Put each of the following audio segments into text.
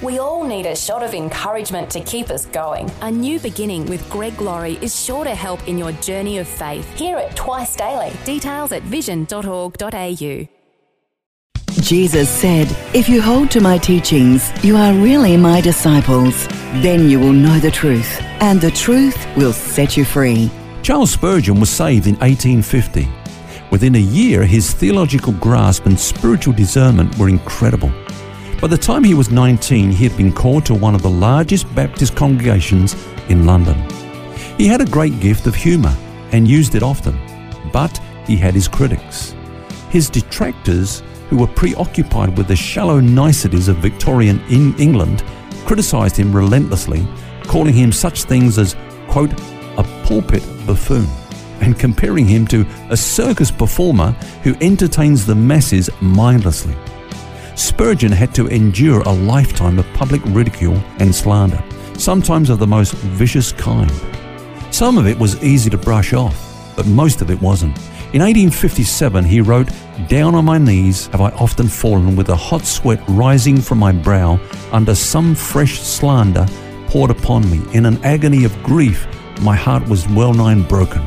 We all need a shot of encouragement to keep us going. A new beginning with Greg Laurie is sure to help in your journey of faith. Hear it twice daily. Details at vision.org.au. Jesus said, If you hold to my teachings, you are really my disciples. Then you will know the truth, and the truth will set you free. Charles Spurgeon was saved in 1850. Within a year, his theological grasp and spiritual discernment were incredible. By the time he was 19, he had been called to one of the largest Baptist congregations in London. He had a great gift of humour and used it often, but he had his critics. His detractors, who were preoccupied with the shallow niceties of Victorian England, criticised him relentlessly, calling him such things as, quote, a pulpit buffoon, and comparing him to a circus performer who entertains the masses mindlessly. Spurgeon had to endure a lifetime of public ridicule and slander, sometimes of the most vicious kind. Some of it was easy to brush off, but most of it wasn't. In 1857, he wrote, Down on my knees have I often fallen with a hot sweat rising from my brow under some fresh slander poured upon me. In an agony of grief, my heart was well nigh broken.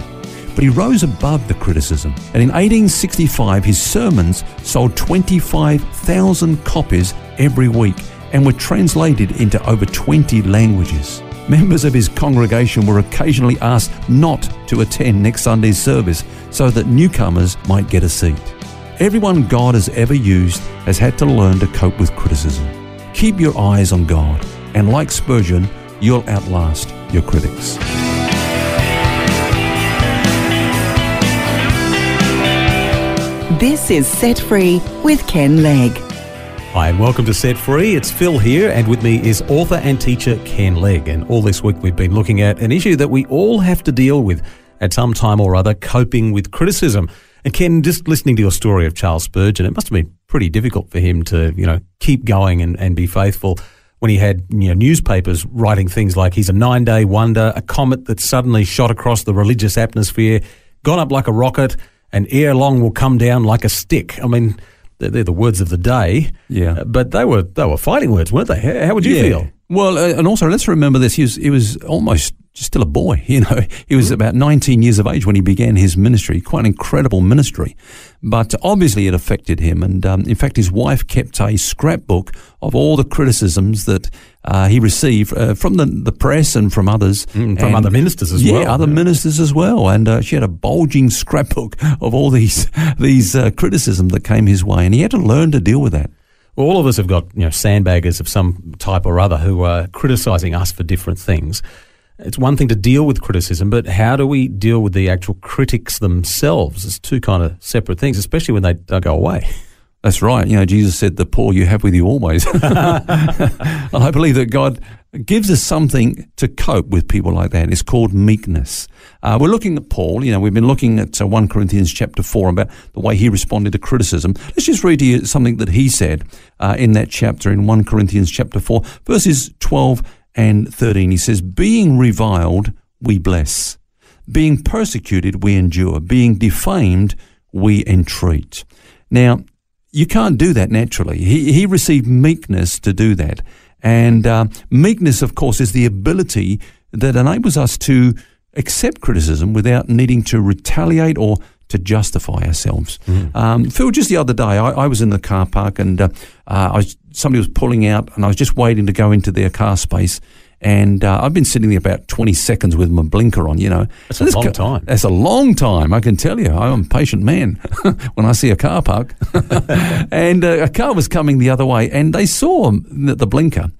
But he rose above the criticism, and in 1865 his sermons sold 25,000 copies every week and were translated into over 20 languages. Members of his congregation were occasionally asked not to attend next Sunday's service so that newcomers might get a seat. Everyone God has ever used has had to learn to cope with criticism. Keep your eyes on God, and like Spurgeon, you'll outlast your critics. This is Set Free with Ken Legg. Hi, and welcome to Set Free. It's Phil here, and with me is author and teacher Ken Legg. And all this week we've been looking at an issue that we all have to deal with at some time or other coping with criticism. And Ken, just listening to your story of Charles Spurgeon, it must have been pretty difficult for him to, you know, keep going and, and be faithful when he had you know, newspapers writing things like he's a nine day wonder, a comet that suddenly shot across the religious atmosphere, gone up like a rocket, and ere long will come down like a stick. I mean, they're, they're the words of the day. Yeah. Uh, but they were they were fighting words, weren't they? How, how would you Yeah. feel? Well, uh, and also let's remember this: he was he was almost just still a boy. You know, he was about 19 years of age when he began his ministry. Quite an incredible ministry, but obviously it affected him. And um, in fact, his wife kept a scrapbook of all the criticisms that uh, he received uh, from the, the press and from others, Mm, from And- other ministers as yeah, well. other Yeah. ministers as well. And uh, she had a bulging scrapbook of all these these uh, criticism that came his way, and he had to learn to deal with that. Well, all of us have got you know sandbaggers of some type or other who are criticising us for different things. It's one thing to deal with criticism, but how do we deal with the actual critics themselves? It's two kind of separate things, especially when they go away. That's right. You know, Jesus said, "The poor you have with you always." and I believe that God gives us something to cope with people like that. It's called meekness. Uh, we're looking at Paul. You know, we've been looking at uh, 1 Corinthians chapter 4 about the way he responded to criticism. Let's just read to you something that he said uh, in that chapter in 1 Corinthians chapter 4, verses 12 and 13. He says, Being reviled, we bless. Being persecuted, we endure. Being defamed, we entreat. Now, you can't do that naturally. He, he received meekness to do that. And uh, meekness, of course, is the ability that enables us to accept criticism without needing to retaliate or to justify ourselves. Um, Phil, just the other day, I, I was in the car park and uh, uh, I was, somebody was pulling out and I was just waiting to go into their car space. And uh, I've been sitting there about 20 seconds with my blinker on, you know. That's a long ca- time. That's a long time, I can tell you. I'm a patient man when I see a car park. and uh, a car was coming the other way, and they saw the blinker,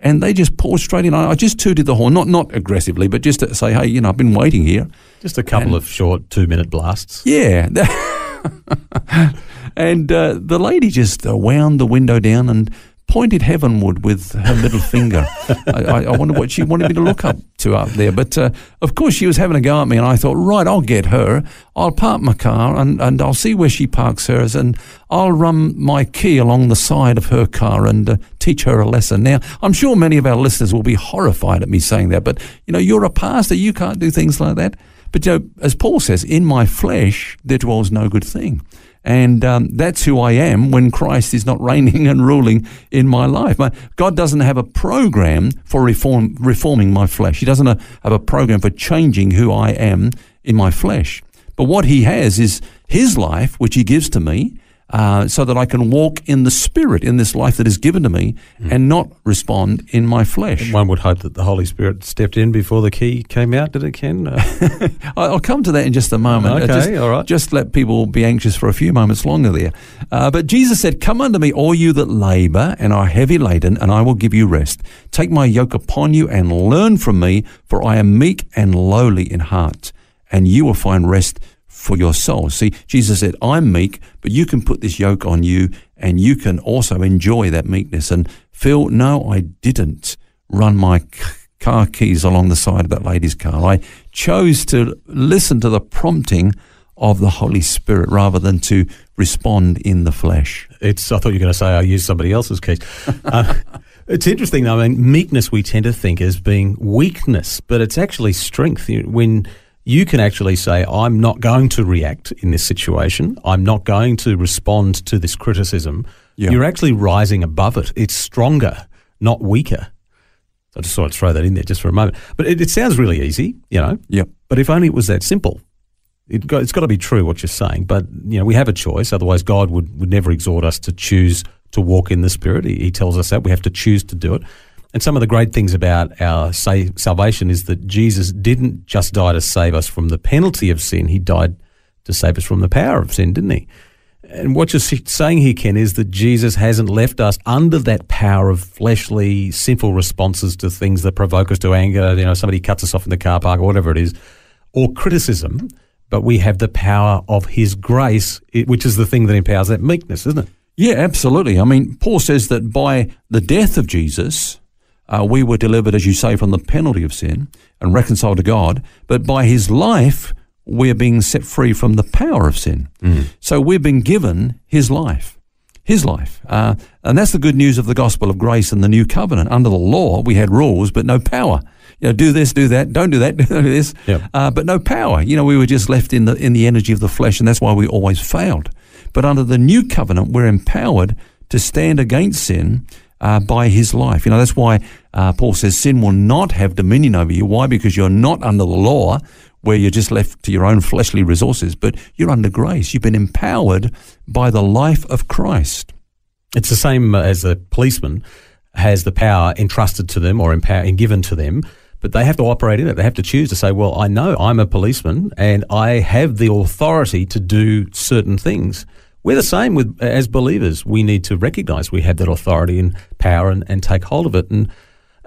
and they just paused straight in. I, I just tooted the horn, not not aggressively, but just to say, hey, you know, I've been waiting here. Just a couple of short two minute blasts. Yeah. and uh, the lady just uh, wound the window down and pointed heavenward with her middle finger. I, I, I wonder what she wanted me to look up to up there. But uh, of course, she was having a go at me, and I thought, right, I'll get her. I'll park my car and, and I'll see where she parks hers, and I'll run my key along the side of her car and uh, teach her a lesson. Now, I'm sure many of our listeners will be horrified at me saying that, but you know, you're a pastor, you can't do things like that. But you know, as Paul says, in my flesh there dwells no good thing. And um, that's who I am when Christ is not reigning and ruling in my life. God doesn't have a program for reform, reforming my flesh. He doesn't have a program for changing who I am in my flesh. But what He has is His life, which He gives to me, uh, so that I can walk in the Spirit in this life that is given to me mm. and not respond in my flesh. One would hope that the Holy Spirit stepped in before the key came out, did it, Ken? Uh, I'll come to that in just a moment. Okay, just, all right. Just let people be anxious for a few moments longer there. Uh, but Jesus said, Come unto me, all you that labour and are heavy laden, and I will give you rest. Take my yoke upon you and learn from me, for I am meek and lowly in heart, and you will find rest for your soul. See, Jesus said, I'm meek, but you can put this yoke on you and you can also enjoy that meekness. And Phil, no, I didn't run my car keys along the side of that lady's car. I chose to listen to the prompting of the Holy Spirit rather than to respond in the flesh. It's. I thought you were going to say I used somebody else's keys. uh, it's interesting. Though. I mean, meekness we tend to think as being weakness, but it's actually strength. When you can actually say, I'm not going to react in this situation. I'm not going to respond to this criticism. Yeah. You're actually rising above it. It's stronger, not weaker. I just thought I'd throw that in there just for a moment. But it, it sounds really easy, you know. Yep. But if only it was that simple. It got, it's got to be true what you're saying. But, you know, we have a choice. Otherwise, God would, would never exhort us to choose to walk in the Spirit. He, he tells us that. We have to choose to do it. And some of the great things about our say, salvation is that Jesus didn't just die to save us from the penalty of sin, he died to save us from the power of sin, didn't he? And what you're saying here, Ken, is that Jesus hasn't left us under that power of fleshly, sinful responses to things that provoke us to anger. You know, somebody cuts us off in the car park or whatever it is, or criticism. But we have the power of His grace, which is the thing that empowers that meekness, isn't it? Yeah, absolutely. I mean, Paul says that by the death of Jesus, uh, we were delivered, as you say, from the penalty of sin and reconciled to God. But by his life, we're being set free from the power of sin. Mm. So we've been given his life. His life. Uh, and that's the good news of the gospel of grace and the new covenant. Under the law, we had rules, but no power. You know, do this, do that, don't do that, do this, yep. uh, but no power. You know, we were just left in the in the energy of the flesh, and that's why we always failed. But under the new covenant, we're empowered to stand against sin uh, by his life. You know, that's why uh, Paul says sin will not have dominion over you. Why? Because you're not under the law where you're just left to your own fleshly resources, but you're under grace. You've been empowered by the life of Christ. It's the same as a policeman has the power entrusted to them or empower, and given to them, but they have to operate in it. They have to choose to say, well, I know I'm a policeman and I have the authority to do certain things. We're the same with as believers. We need to recognize we have that authority and power and, and take hold of it. And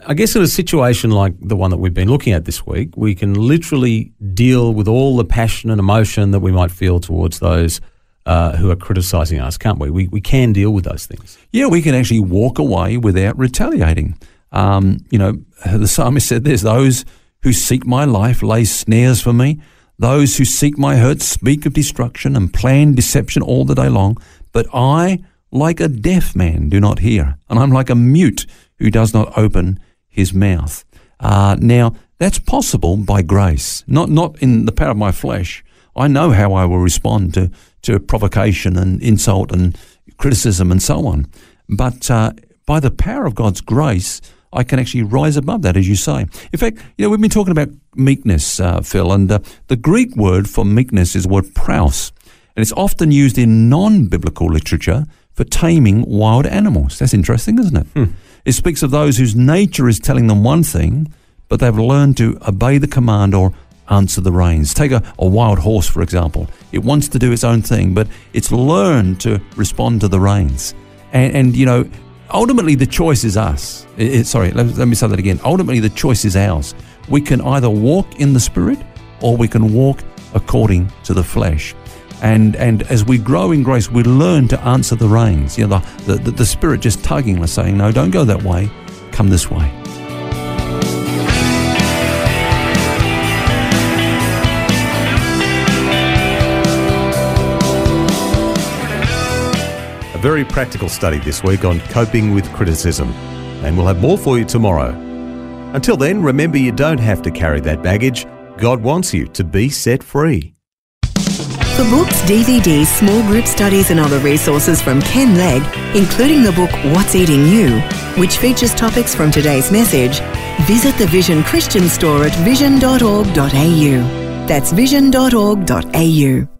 I guess in a situation like the one that we've been looking at this week, we can literally deal with all the passion and emotion that we might feel towards those uh, who are criticizing us, can't we? we? We can deal with those things. Yeah, we can actually walk away without retaliating. Um, you know, the psalmist said this those who seek my life lay snares for me. Those who seek my hurt speak of destruction and plan deception all the day long, but I, like a deaf man, do not hear, and I'm like a mute who does not open his mouth. Uh, now, that's possible by grace, not, not in the power of my flesh. I know how I will respond to, to provocation and insult and criticism and so on. But uh, by the power of God's grace, I can actually rise above that, as you say. In fact, you know, we've been talking about meekness, uh, Phil, and uh, the Greek word for meekness is the word praus, and it's often used in non-biblical literature for taming wild animals. That's interesting, isn't it? Hmm. It speaks of those whose nature is telling them one thing, but they've learned to obey the command or answer the reins. Take a, a wild horse, for example. It wants to do its own thing, but it's learned to respond to the reins. And, and you know, ultimately the choice is us. It, it, sorry, let, let me say that again. Ultimately, the choice is ours. We can either walk in the Spirit or we can walk according to the flesh. And, and as we grow in grace, we learn to answer the reins. You know, the, the, the Spirit just tugging us, saying, No, don't go that way, come this way. A very practical study this week on coping with criticism, and we'll have more for you tomorrow. Until then, remember you don't have to carry that baggage. God wants you to be set free. For books, DVDs, small group studies, and other resources from Ken Legg, including the book What's Eating You, which features topics from today's message, visit the Vision Christian store at vision.org.au. That's vision.org.au.